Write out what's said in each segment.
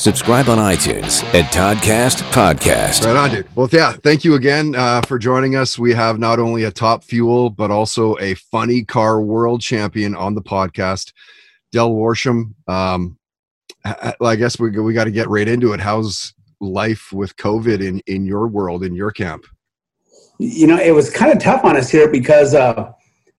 Subscribe on iTunes at Toddcast Podcast. Right on, dude. Well, yeah, thank you again uh, for joining us. We have not only a top fuel, but also a funny car world champion on the podcast, Del Worsham. Um, I, I guess we, we got to get right into it. How's life with COVID in, in your world, in your camp? You know, it was kind of tough on us here because uh,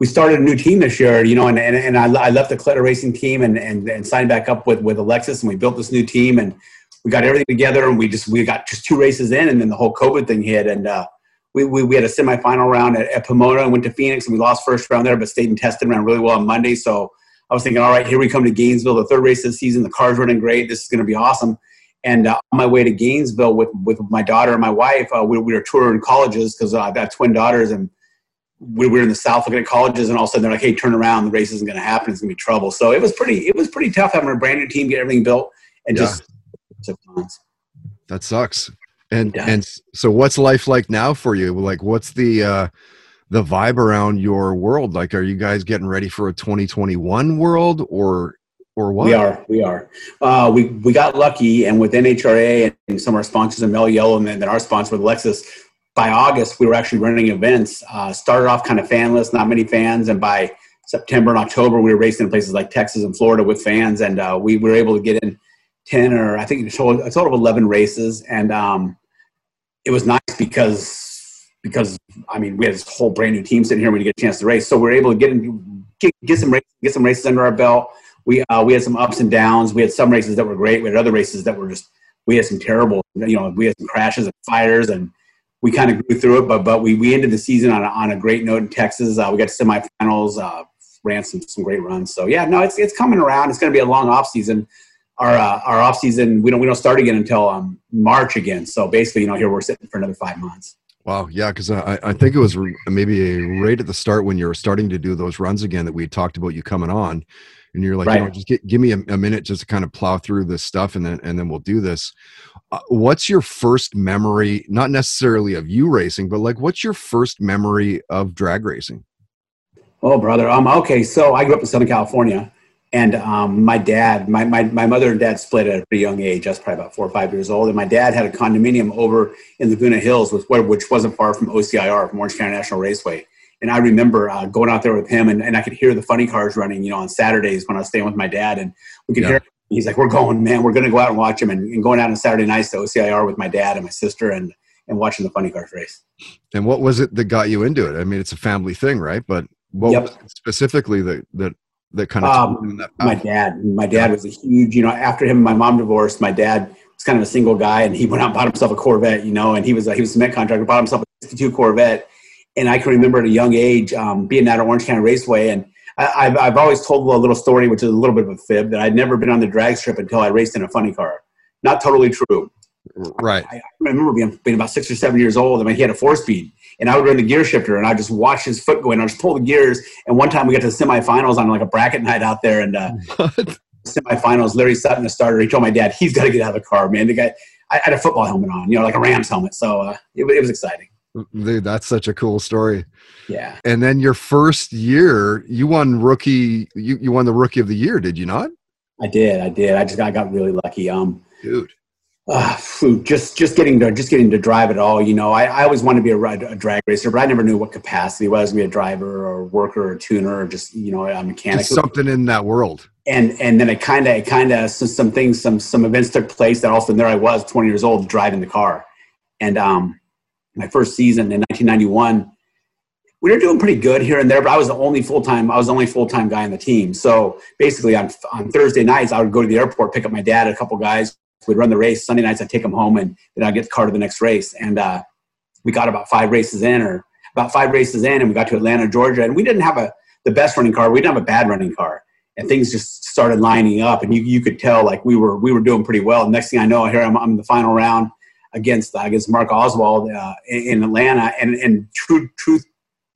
we started a new team this year, you know, and, and, and I, I left the Kalitta Racing team and, and, and signed back up with, with Alexis and we built this new team and we got everything together and we just, we got just two races in and then the whole COVID thing hit and uh, we, we, we had a semifinal round at, at Pomona and went to Phoenix and we lost first round there, but stayed in Test and ran really well on Monday. So I was thinking, all right, here we come to Gainesville, the third race of the season. The car's running great. This is going to be awesome. And uh, on my way to Gainesville with, with my daughter and my wife, uh, we, we were touring colleges because uh, I've got twin daughters and we were in the South looking at colleges, and all of a sudden they're like, "Hey, turn around! The race isn't going to happen. It's going to be trouble." So it was pretty. It was pretty tough having a brand new team, get everything built, and yeah. just took months. That sucks. And and so, what's life like now for you? Like, what's the uh, the vibe around your world? Like, are you guys getting ready for a 2021 world, or or what? We are. We are. Uh, we we got lucky, and with NHRA and some of our sponsors, and Mello Yello, and then our sponsor with Lexus, by August, we were actually running events. Uh, started off kind of fanless, not many fans, and by September and October, we were racing in places like Texas and Florida with fans, and uh, we were able to get in ten or I think a total, a total of eleven races, and um, it was nice because because I mean we had this whole brand new team sitting here when you get a chance to race, so we were able to get in, get, get some races, get some races under our belt. We uh, we had some ups and downs. We had some races that were great. We had other races that were just we had some terrible, you know, we had some crashes and fires and we kind of grew through it, but but we, we ended the season on a, on a great note in Texas. Uh, we got to semifinals, uh, ran some some great runs. So yeah, no, it's it's coming around. It's going to be a long off season. Our uh, our off season we don't we don't start again until um, March again. So basically, you know, here we're sitting for another five months. Wow, yeah, because I, I think it was maybe right at the start when you were starting to do those runs again that we talked about you coming on, and you're like, right. you know, just get, give me a, a, minute just to kind of plow through this stuff, and then and then we'll do this. Uh, what's your first memory? Not necessarily of you racing, but like, what's your first memory of drag racing? Oh, brother. Um. Okay. So I grew up in Southern California, and um, my dad, my, my my mother and dad split at a pretty young age. I was probably about four or five years old, and my dad had a condominium over in Laguna Hills, with, which wasn't far from OCIR, from Orange County National Raceway and I remember uh, going out there with him, and, and I could hear the funny cars running, you know, on Saturdays when I was staying with my dad, and we could yeah. hear. He's like, "We're going, man. We're going to go out and watch him," and, and, going out on Saturday nights to OCIR with my dad and my sister, and and watching the funny cars race. And what was it that got you into it? I mean, it's a family thing, right? But what yep. specifically that that that kind of um, my dad. My dad was a huge, you know. After him, my mom divorced. My dad was kind of a single guy, and he went out and bought himself a Corvette, you know. And he was a, he was a cement contractor, bought himself a '62 Corvette and I can remember at a young age um, being at Orange County Raceway, and I, have I've always told a little story, which is a little bit of a fib, that I'd never been on the drag strip until I raced in a funny car. Not totally true. Right. I, I remember being, being about six or seven years old, and he had a four speed, and I would run the gear shifter, and I just watch his foot go in. I just pull the gears, and one time we got to the semifinals on like a bracket night out there, and uh, semifinals. Larry Sutton, the starter, he told my dad he's got to get out of the car, man. The guy, I had a football helmet on, you know, like a Rams helmet, so uh, it, it was exciting. Dude, that's such a cool story. Yeah. And then your first year, you won rookie. You, you won the rookie of the year, did you not? I did. I did. I just got, I got really lucky. Um, dude. Uh, just just getting to just getting to drive it all. You know, I, I always wanted to be a, a drag racer, but I never knew what capacity was to be a driver or a worker or a tuner or just you know a mechanic. Just something in that world. And and then it kind of it kind of some, some things some some events took place that all of a sudden there I was 20 years old driving the car, and um my first season in 1991 we were doing pretty good here and there, but I was the only full time. I was the only full time guy on the team. So basically, on on Thursday nights, I would go to the airport, pick up my dad, a couple guys. We'd run the race. Sunday nights, I'd take them home, and then I'd get the car to the next race. And uh, we got about five races in, or about five races in, and we got to Atlanta, Georgia, and we didn't have a the best running car. We didn't have a bad running car, and things just started lining up, and you you could tell like we were we were doing pretty well. Next thing I know, here I'm, I'm in the final round against uh, against Mark Oswald uh, in, Atlanta, and and true truth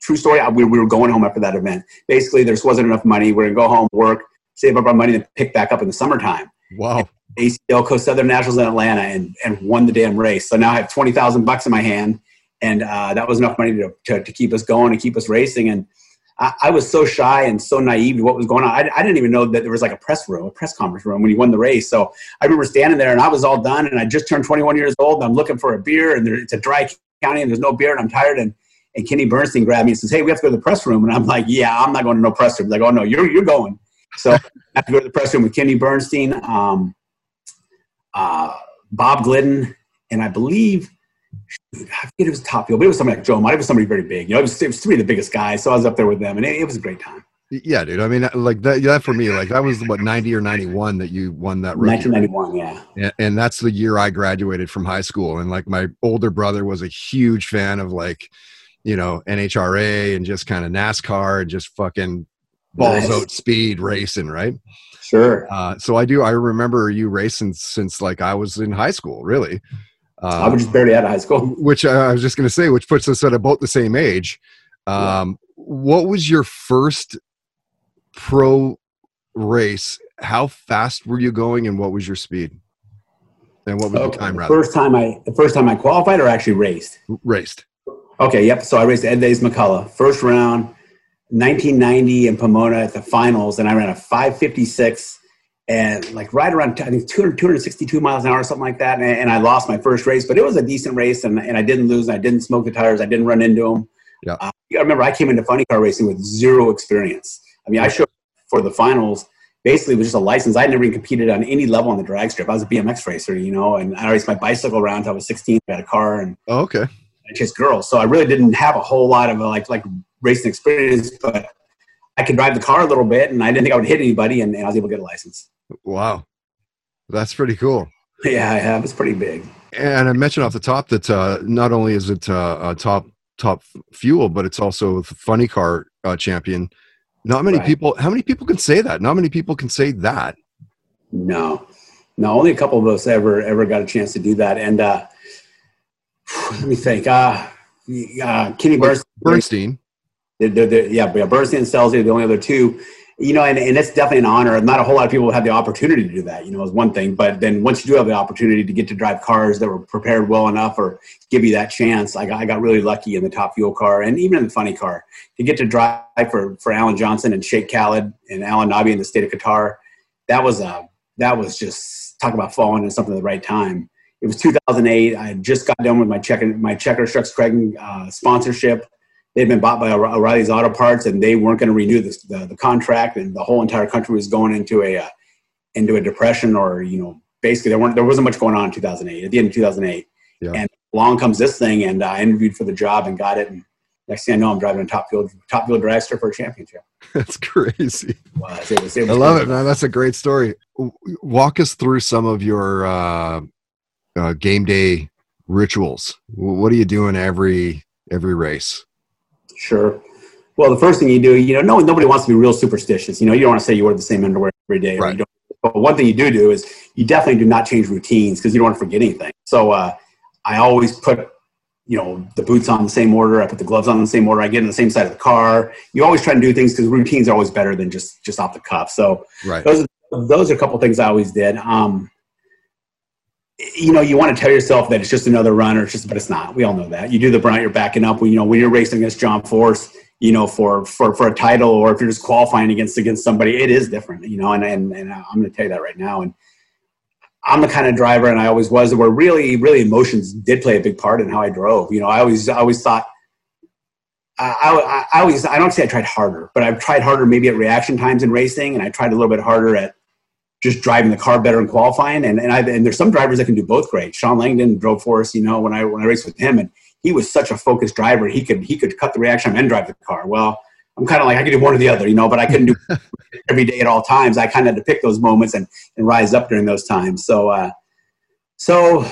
true story. We, we were going home after that event. Basically, there just wasn't enough money. We're gonna go home, work, save up our money, and pick back up in the summertime. Wow. ACL Coast Southern Nationals in Atlanta, and and won the damn race. So now I have twenty thousand bucks in my hand, and uh, that was enough money to, to, to keep us going and keep us racing. And I, was so shy and so naive to what was going on. I, I, didn't even know that there was like a press room, a press conference room when he won the race. So I remember standing there and I was all done and I just turned 21 years old. And I'm looking for a beer and there, it's a dry county and there's no beer and I'm tired. And, and Kenny Bernstein grabbed me and says, Hey, we have to go to the press room. And I'm like, Yeah, I'm not going to no press room. He's like, Oh no, you're, you're going. So I have to go to the press room with Kenny Bernstein, um, uh, Bob Glidden, and I believe I forget it was top fuel, but it was somebody like Joe. It was somebody very big. You know, it was, it was three of the biggest guys. So I was up there with them, and it, it was a great time. Yeah, dude. I mean, like that. That for me, like that was what ninety or ninety one that you won that. Ninety one, yeah. And, and that's the year I graduated from high school, and like my older brother was a huge fan of like, you know, NHRA and just kind of NASCAR and just fucking balls nice. out speed racing, right? Sure. Uh, so I do. I remember you racing since like I was in high school, really. Uh, I was just barely out of high school. Which uh, I was just going to say, which puts us at about the same age. Um, yeah. What was your first pro race? How fast were you going, and what was your speed? And what was okay. the time? Rather? First time I, the first time I qualified, or actually raced. Raced. Okay. Yep. So I raced Ed the Ace McCulloch. First round, 1990 in Pomona at the finals, and I ran a 556 and like right around I think 200, 262 miles an hour or something like that. And, and, I lost my first race, but it was a decent race, and, and I didn't lose. And I didn't smoke the tires. I didn't run into them. Yeah. Uh, I remember I came into funny car racing with zero experience. I mean, I showed for the finals. Basically, it was just a license. I'd never even competed on any level on the drag strip. I was a BMX racer, you know, and I raced my bicycle around until I was 16. I had a car and oh, okay. I chased girls. So I really didn't have a whole lot of like like racing experience, but I could drive the car a little bit, and I didn't think I would hit anybody, and, and I was able to get a license. Wow, that's pretty cool. Yeah, I have. It's pretty big. And I mentioned off the top that uh, not only is it uh, a top top fuel, but it's also funny car uh, champion. Not many right. people. How many people can say that? Not many people can say that. No, no. Only a couple of us ever ever got a chance to do that. And uh, let me think. Uh, uh, Kenny Bernstein. Bernstein. They're, they're, they're, yeah, Bernstein and Scelzi are the only other two you know, and, and it's definitely an honor. Not a whole lot of people have the opportunity to do that, you know, is one thing. But then once you do have the opportunity to get to drive cars that were prepared well enough or give you that chance, I got, I got really lucky in the top fuel car and even in the funny car to get to drive for, for Alan Johnson and Sheikh Khalid and Al-Anabi in the state of Qatar. That was a, that was just talk about falling in something at the right time. It was 2008. I just got done with my checker, my Checker Schuck's Kragen uh, sponsorship they'd been bought by O'Reilly's Auto Parts, and they weren't going to renew the, the, the, contract, and the whole entire country was going into a uh, into a depression, or you know, basically there weren't there wasn't much going on in 2008. At the end of 2008, yeah. and along comes this thing, and I interviewed for the job and got it, and next thing I know, I'm driving a top fuel top fuel dragster for a championship. That's crazy. Was, it was, it was I love it, man. That's a great story. Walk us through some of your uh, uh, game day rituals. What are you doing every every race? Sure. Well, the first thing you do, you know, no, nobody wants to be real superstitious. You know, you don't want to say you wear the same underwear every day. Right. but one thing you do do is you definitely do not change routines because you don't want to forget anything. So uh, I always put, you know, the boots on the same order. I put the gloves on the same order. I get in the same side of the car. You always try to do things because routines are always better than just just off the cuff. So right. those are, those are a couple things I always did. Um, you know, you want to tell yourself that it's just another run, or it's just, but it's not. We all know that. You do the brunt, you're backing up. When you know when you're racing against John Force, you know, for for for a title, or if you're just qualifying against against somebody, it is different. You know, and and, and I'm going to tell you that right now. And I'm the kind of driver, and I always was, where really, really emotions did play a big part in how I drove. You know, I always, I always thought, I, I, I always, I don't say I tried harder, but I've tried harder maybe at reaction times in racing, and I tried a little bit harder at just driving the car better and qualifying. And and, I, and there's some drivers that can do both great. Shawn Langdon drove for us, you know, when I when I raced with him, and he was such a focused driver. He could he could cut the reaction and drive the car. Well, I'm kind of like I could do one or the other, you know, but I couldn't do every day at all times. I kind of had to pick those moments and and rise up during those times. So uh, so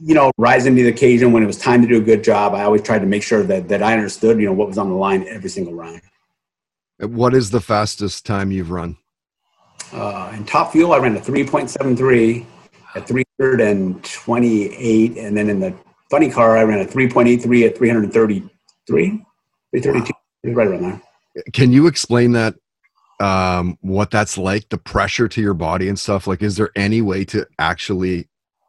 you know, rising to the occasion when it was time to do a good job. I always tried to make sure that that I understood, you know, what was on the line every single round. What is the fastest time you've run? Uh, in top fuel, I ran a 3.73 at 328, and then in the funny car, I ran a 3.83 at 333, 332, right around there. Can you explain that? Um, what that's like, the pressure to your body and stuff. Like, is there any way to actually?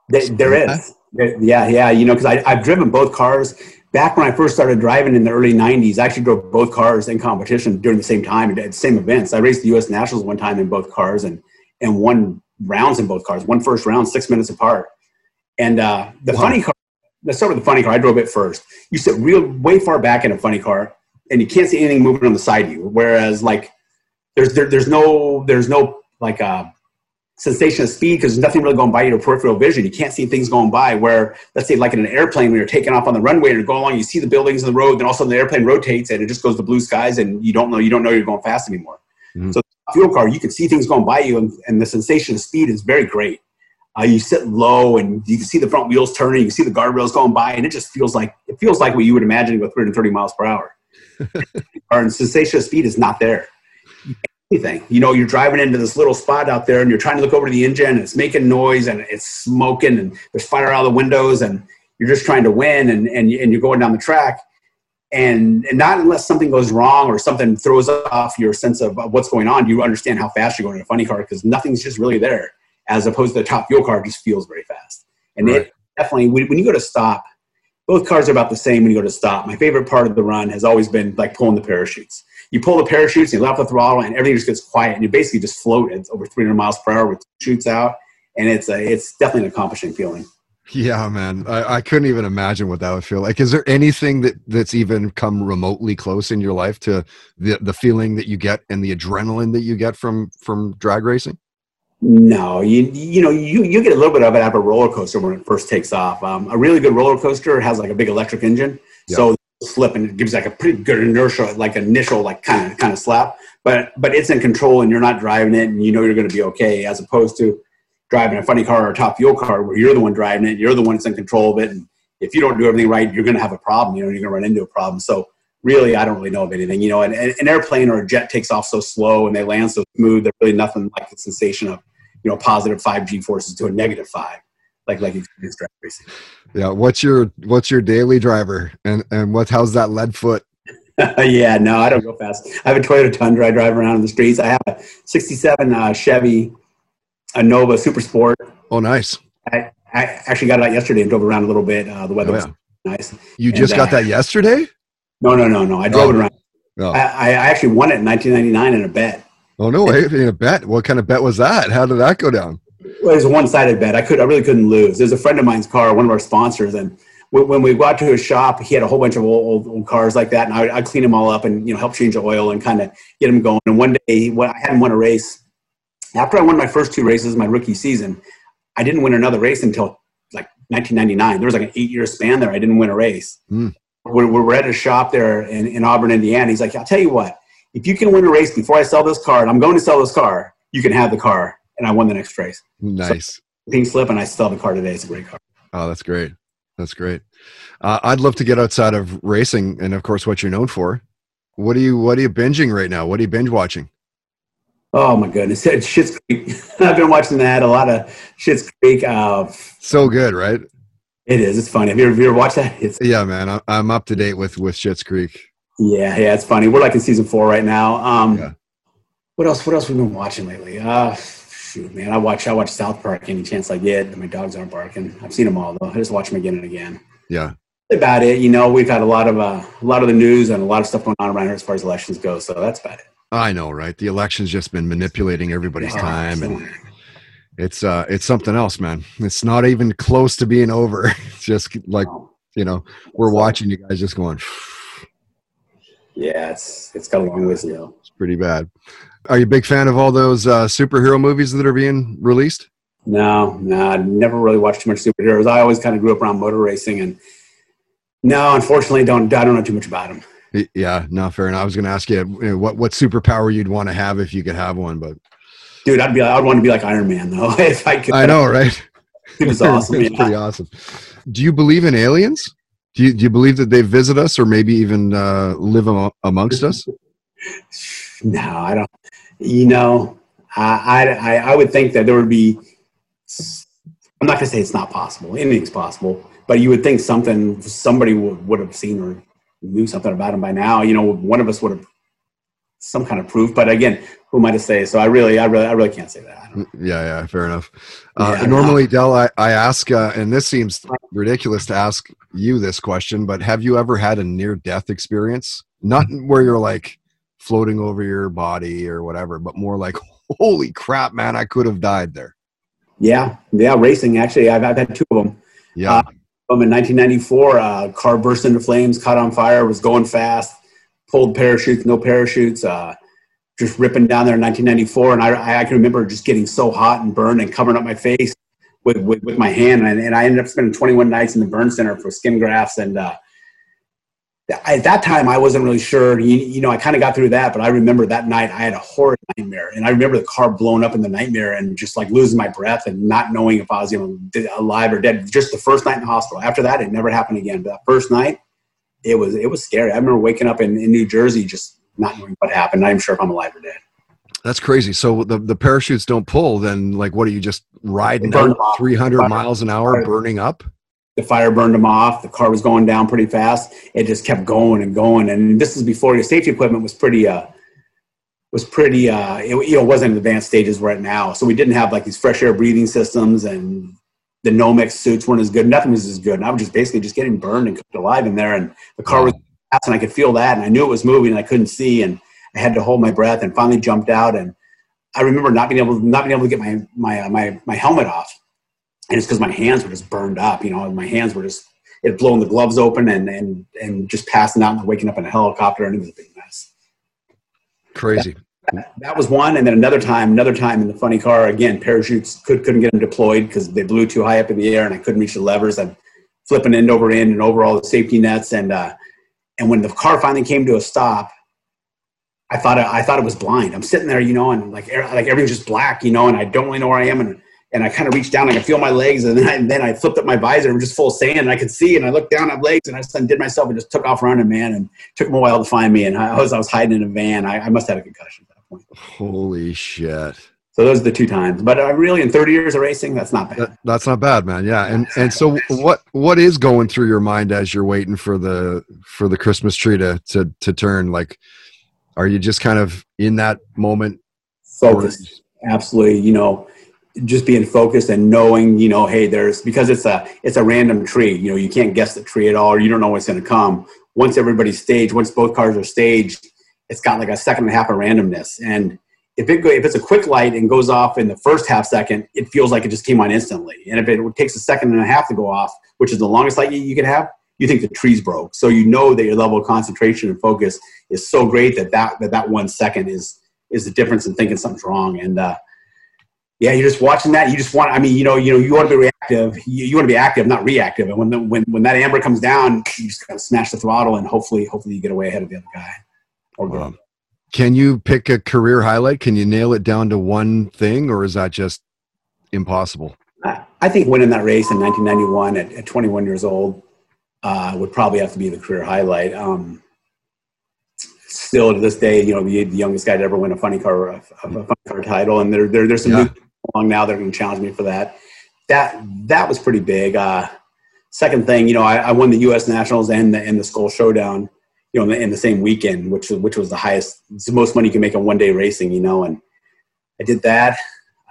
there, there is. Yeah, yeah. You know, because I've driven both cars back when I first started driving in the early 90s, I actually drove both cars in competition during the same time at the same events. I raced the U.S. Nationals one time in both cars and, and won rounds in both cars, one first round, six minutes apart. And uh, the wow. funny car, let's start with the funny car. I drove it first. You sit real way far back in a funny car and you can't see anything moving on the side of you. Whereas like there's, there, there's no, there's no like uh, sensation of speed because there's nothing really going by your peripheral vision. You can't see things going by. Where let's say like in an airplane when you're taking off on the runway and you're going along, you see the buildings and the road, then all of a sudden the airplane rotates and it just goes to blue skies and you don't know you don't know you're going fast anymore. Mm-hmm. So fuel car, you can see things going by you and, and the sensation of speed is very great. Uh, you sit low and you can see the front wheels turning, you can see the guardrails going by, and it just feels like it feels like what you would imagine with 330 miles per hour. Our sensation of speed is not there anything. You know, you're driving into this little spot out there and you're trying to look over to the engine and it's making noise and it's smoking and there's fire out of the windows and you're just trying to win and, and, and you're going down the track. And, and not unless something goes wrong or something throws off your sense of, what's going on, do you understand how fast you're going in a funny car because nothing's just really there as opposed to the top fuel car just feels very fast. And right. it definitely, when you go to stop, both cars are about the same when you go to stop. My favorite part of the run has always been like pulling the parachutes you pull the parachutes, you let off the throttle, and everything just gets quiet, and you basically just float at over 300 miles per hour with chutes out, and it's a, it's definitely an accomplishing feeling. Yeah, man, I, I couldn't even imagine what that would feel like. Is there anything that that's even come remotely close in your life to the the feeling that you get and the adrenaline that you get from from drag racing? No, you you know you you get a little bit of it out of a roller coaster when it first takes off. Um, a really good roller coaster has like a big electric engine, yeah. so slip and it gives like a pretty good inertia, like initial like kind of kind of slap. But but it's in control and you're not driving it and you know you're going to be okay, as opposed to driving a funny car or a top fuel car where you're the one driving it, you're the one that's in control of it, and if you don't do everything right, you're going to have a problem. You know, you're going to run into a problem. So really, I don't really know of anything. You know, an, an airplane or a jet takes off so slow and they land so smooth. There's really nothing like the sensation of you know positive five G forces to a negative five like like experience drag racing. Yeah, what's your what's your daily driver, and and what how's that lead foot? yeah, no, I don't go fast. I have a Toyota Tundra. I drive around in the streets. I have a '67 uh, Chevy, a Nova Super Sport. Oh, nice. I, I actually got it out yesterday and drove around a little bit. Uh, the weather oh, yeah. was nice. You and, just got uh, that yesterday? No, no, no, no. I drove oh. it around. Oh. I, I actually won it in 1999 in a bet. Oh no way! In a bet. What kind of bet was that? How did that go down? It was a one-sided bet. I could, I really couldn't lose. There's a friend of mine's car, one of our sponsors, and when we got to his shop, he had a whole bunch of old, old, old cars like that, and I, would clean them all up and you know help change the oil and kind of get them going. And one day, when I hadn't won a race, after I won my first two races, my rookie season, I didn't win another race until like 1999. There was like an eight-year span there. I didn't win a race. Mm. We're, we're at a shop there in, in Auburn, Indiana. He's like, I'll tell you what, if you can win a race before I sell this car, and I'm going to sell this car, you can have the car and I won the next race. Nice. So, pink slip, and I still have the car today. It's a great car. Oh, that's great. That's great. Uh, I'd love to get outside of racing, and of course, what you're known for. What are you What are you binging right now? What are you binge watching? Oh my goodness, it's Schitt's Creek. I've been watching that a lot of Schitt's Creek. Uh, so good, right? It is. It's funny. Have you ever, have you ever watched that? It's, yeah, man. I'm up to date with with Schitt's Creek. Yeah, yeah, it's funny. We're like in season four right now. Um, yeah. What else? What else we've been watching lately? Uh, shoot, man, I watch I watch South Park any chance I get. My dogs aren't barking. I've seen them all though. I just watch them again and again. Yeah. About it, you know, we've had a lot of uh, a lot of the news and a lot of stuff going on around here as far as elections go. So that's about it. I know, right? The election's just been manipulating everybody's oh, time, and it's uh, it's something else, man. It's not even close to being over. It's just like you know, we're watching you guys just going. Yeah, it's it's got a long ways to go. Pretty bad. Are you a big fan of all those uh, superhero movies that are being released? No, no, I never really watched too much superheroes. I always kind of grew up around motor racing, and no, unfortunately, don't I don't know too much about them. Yeah, no, fair enough. I was going to ask you, what what superpower you'd want to have if you could have one, but dude, I'd be I'd want to be like Iron Man though if I could. I know, right? It was awesome. it's yeah. pretty awesome. Do you believe in aliens? Do you, do you believe that they visit us or maybe even uh, live amongst us? No, I don't. You know, I, I, I would think that there would be. I'm not going to say it's not possible. Anything's possible, but you would think something somebody would, would have seen or knew something about him by now. You know, one of us would have some kind of proof. But again, who am I to say? So I really, I really, I really can't say that. Yeah, yeah, fair enough. Uh, yeah, normally, Del, I, I ask, uh, and this seems ridiculous to ask you this question, but have you ever had a near death experience? Not where you're like floating over your body or whatever, but more like, holy crap, man, I could have died there. Yeah, yeah, racing. Actually, I've, I've had two of them. Yeah. Uh, in 1994, uh, car burst into flames, caught on fire, was going fast, pulled parachutes, no parachutes, uh, just ripping down there in 1994. And I, I can remember just getting so hot and burned and covering up my face with, with, with my hand. And, and, I ended up spending 21 nights in the burn center for skin grafts. And uh, at that time, I wasn't really sure. You, you know, I kind of got through that, but I remember that night I had a horrid nightmare, and I remember the car blowing up in the nightmare, and just like losing my breath and not knowing if I was you know alive or dead. Just the first night in the hospital. After that, it never happened again. But that first night, it was it was scary. I remember waking up in, in New Jersey, just not knowing what happened. Not even sure if I'm alive or dead. That's crazy. So the, the parachutes don't pull. Then like, what are you just riding down 300 miles an hour, burning up? The fire burned them off. The car was going down pretty fast. It just kept going and going. And this is before your safety equipment was pretty, uh, was pretty, uh, it, you know, wasn't in advanced stages we're now. So we didn't have like these fresh air breathing systems and the Nomex suits weren't as good. Nothing was as good. And I was just basically just getting burned and cooked alive in there. And the car was fast and I could feel that. And I knew it was moving and I couldn't see. And I had to hold my breath and finally jumped out. And I remember not being able, not being able to get my, my, uh, my, my helmet off and it's because my hands were just burned up. You know, my hands were just it had blown the gloves open and and and just passing out and waking up in a helicopter, and it was a big mess. Crazy. That, that was one, and then another time, another time in the funny car again. Parachutes could couldn't get them deployed because they blew too high up in the air, and I couldn't reach the levers. I'm flipping end over end and over all the safety nets, and uh, and when the car finally came to a stop, I thought I thought it was blind. I'm sitting there, you know, and like like everything's just black, you know, and I don't really know where I am, and and I kind of reached down, I could feel my legs, and then I, and then I flipped up my visor, and just full of sand, and I could see, and I looked down at legs, and I just undid myself and just took off running, man, and took them a while to find me, and I was I was hiding in a van. I, I must have had a concussion at that point. Holy shit! So those are the two times, but uh, really, in 30 years of racing, that's not bad. That, that's not bad, man. Yeah, and and so what what is going through your mind as you're waiting for the for the Christmas tree to to to turn? Like, are you just kind of in that moment? Focused, absolutely. You know just being focused and knowing, you know, hey, there's because it's a it's a random tree. You know, you can't guess the tree at all, or you don't know what's going to come. Once everybody's staged, once both cars are staged, it's got like a second and a half of randomness. And if it go, if it's a quick light and goes off in the first half second, it feels like it just came on instantly. And if it takes a second and a half to go off, which is the longest light you, can have, you think the tree's broke. So you know that your level of concentration and focus is so great that that that, that one second is is the difference in thinking something's wrong. And uh, yeah, you're just watching that. You just want, I mean, you know, you know, you want to be reactive. You, you want to be active, not reactive. And when the, when when that amber comes down, you just kind of smash the throttle, and hopefully, hopefully, you get away ahead of the other guy or girl. Um, can you pick a career highlight? Can you nail it down to one thing, or is that just impossible? I, I think winning that race in 1991 at, at 21 years old uh, would probably have to be the career highlight. Um, still to this day, you know, the, the youngest guy to ever win a funny car a, a funny car title, and there, there there's some yeah. new along now. They're going to challenge me for that. That that was pretty big. Uh, second thing, you know, I, I, won the U.S. Nationals and the and the Skoal Showdown, you know, in the, in the same weekend, which which was the highest, the most money you can make on one day racing, you know, and I did that.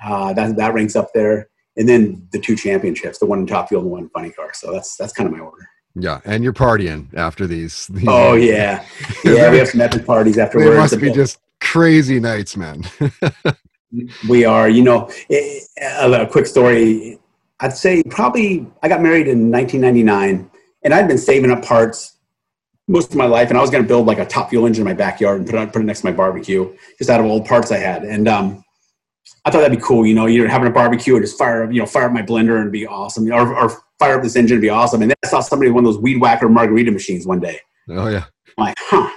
Uh, that that ranks up there, and then the two championships, the one in Top Fuel and the one in Funny Car. So that's that's kind of my order. Yeah, and you're partying after these. these oh yeah, yeah. we have some epic parties afterwards. It must be just crazy nights, man. we are, you know, a, a quick story. I'd say probably I got married in 1999, and I'd been saving up parts most of my life, and I was going to build like a top fuel engine in my backyard and put it, put it next to my barbecue, just out of old parts I had. And um, I thought that'd be cool, you know, you're having a barbecue and just fire, up, you know, fire up my blender and be awesome, or, or fire up this engine and be awesome. And then I saw somebody one of those weed whacker margarita machines one day. Oh yeah. I'm like, huh.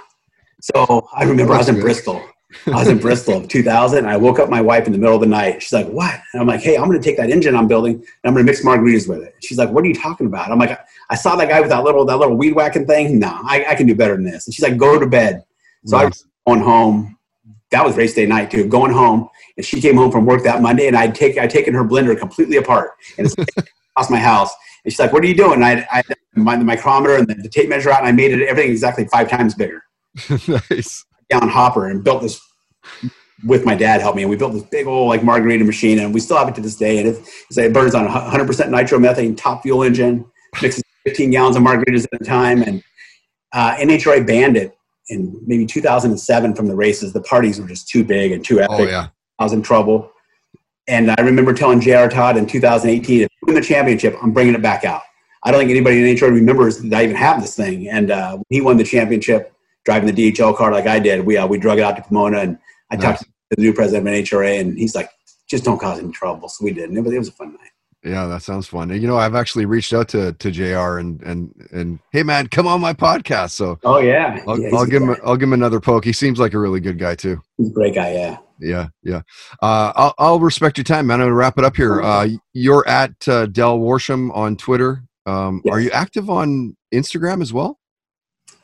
So I remember I was in good. Bristol I was in Bristol 2000. I woke up my wife in the middle of the night. She's like, "What?" And I'm like, "Hey, I'm going to take that engine I'm building and I'm going to mix margaritas with it." She's like, "What are you talking about?" I'm like, "I saw that guy with that little that little weed whacking thing. No, I, I can do better than this." And she's like, "Go to bed." So nice. I was going home. That was race day night too. Going home, and she came home from work that Monday, and I'd take I'd taken her blender completely apart and it's across my house. And she's like, "What are you doing?" I I my, the micrometer and the, the tape measure out, and I made it everything exactly five times bigger. nice down hopper and built this with my dad helped me. And we built this big old like margarita machine and we still have it to this day. And it, it burns on 100% nitromethane top fuel engine mixes 15 gallons of margaritas at a time. And uh, NHRA banned it in maybe 2007 from the races. The parties were just too big and too epic. oh yeah. I was in trouble. And I remember telling J.R. Todd in 2018 if we win the championship I'm bringing it back out. I don't think anybody in NHRA remembers that I even have this thing. And uh, when he won the championship driving the DHL car like I did we, uh, we drug it out to Pomona and I nice. talked to the new president of NHRA, and he's like, just don't cause any trouble. So we did, and it was, it was a fun night. Yeah, that sounds fun. You know, I've actually reached out to to J.R. and and and hey, man, come on my podcast. So oh yeah, I'll, yeah, I'll give him I'll give him another poke. He seems like a really good guy too. He's a great guy. Yeah. Yeah, yeah. Uh, I'll, I'll respect your time, man. I'm gonna wrap it up here. Uh, you're at uh, Del Worsham on Twitter. Um, yes. Are you active on Instagram as well?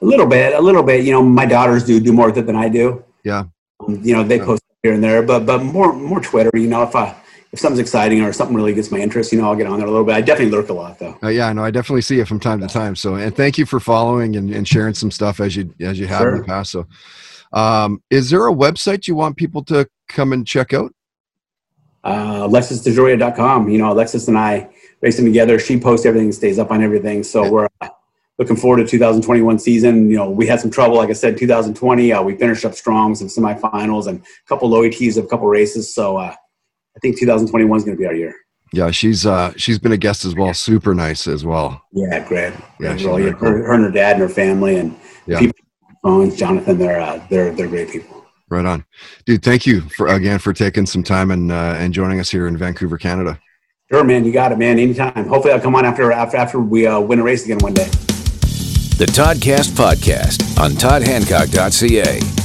A little bit, a little bit. You know, my daughters do do more of it than I do. Yeah. Um, you know, they yeah. post here and there, but but more more Twitter. You know, if I if something's exciting or something really gets my interest, you know, I'll get on there a little bit. I definitely lurk a lot though. Uh, yeah, no, I definitely see it from time to time. So, and thank you for following and, and sharing some stuff as you as you have sure. in the past. So, um, is there a website you want people to come and check out? Uh, AlexisDeJoria.com. You know, Alexis and I racing together. She posts everything, stays up on everything. So we're uh, looking forward to 2021 season. You know, we had some trouble, like I said, 2020. Uh, we finished up strong, some semifinals, and a couple low ETs of a couple races. So uh, I think 2021 is going to be our year. Yeah, she's uh, she's been a guest as well. Super nice as well. Yeah, great. Yeah, really, her, cool. her, and her dad and her family and yeah. people. Phones, Jonathan, they're uh, they're they're great people. Right on, dude. Thank you for again for taking some time and uh, and joining us here in Vancouver, Canada. Sure, man. You got it, man. Anytime. Hopefully, I'll come on after after after we uh, win a race again one day. The Toddcast Podcast on ToddHancock.ca.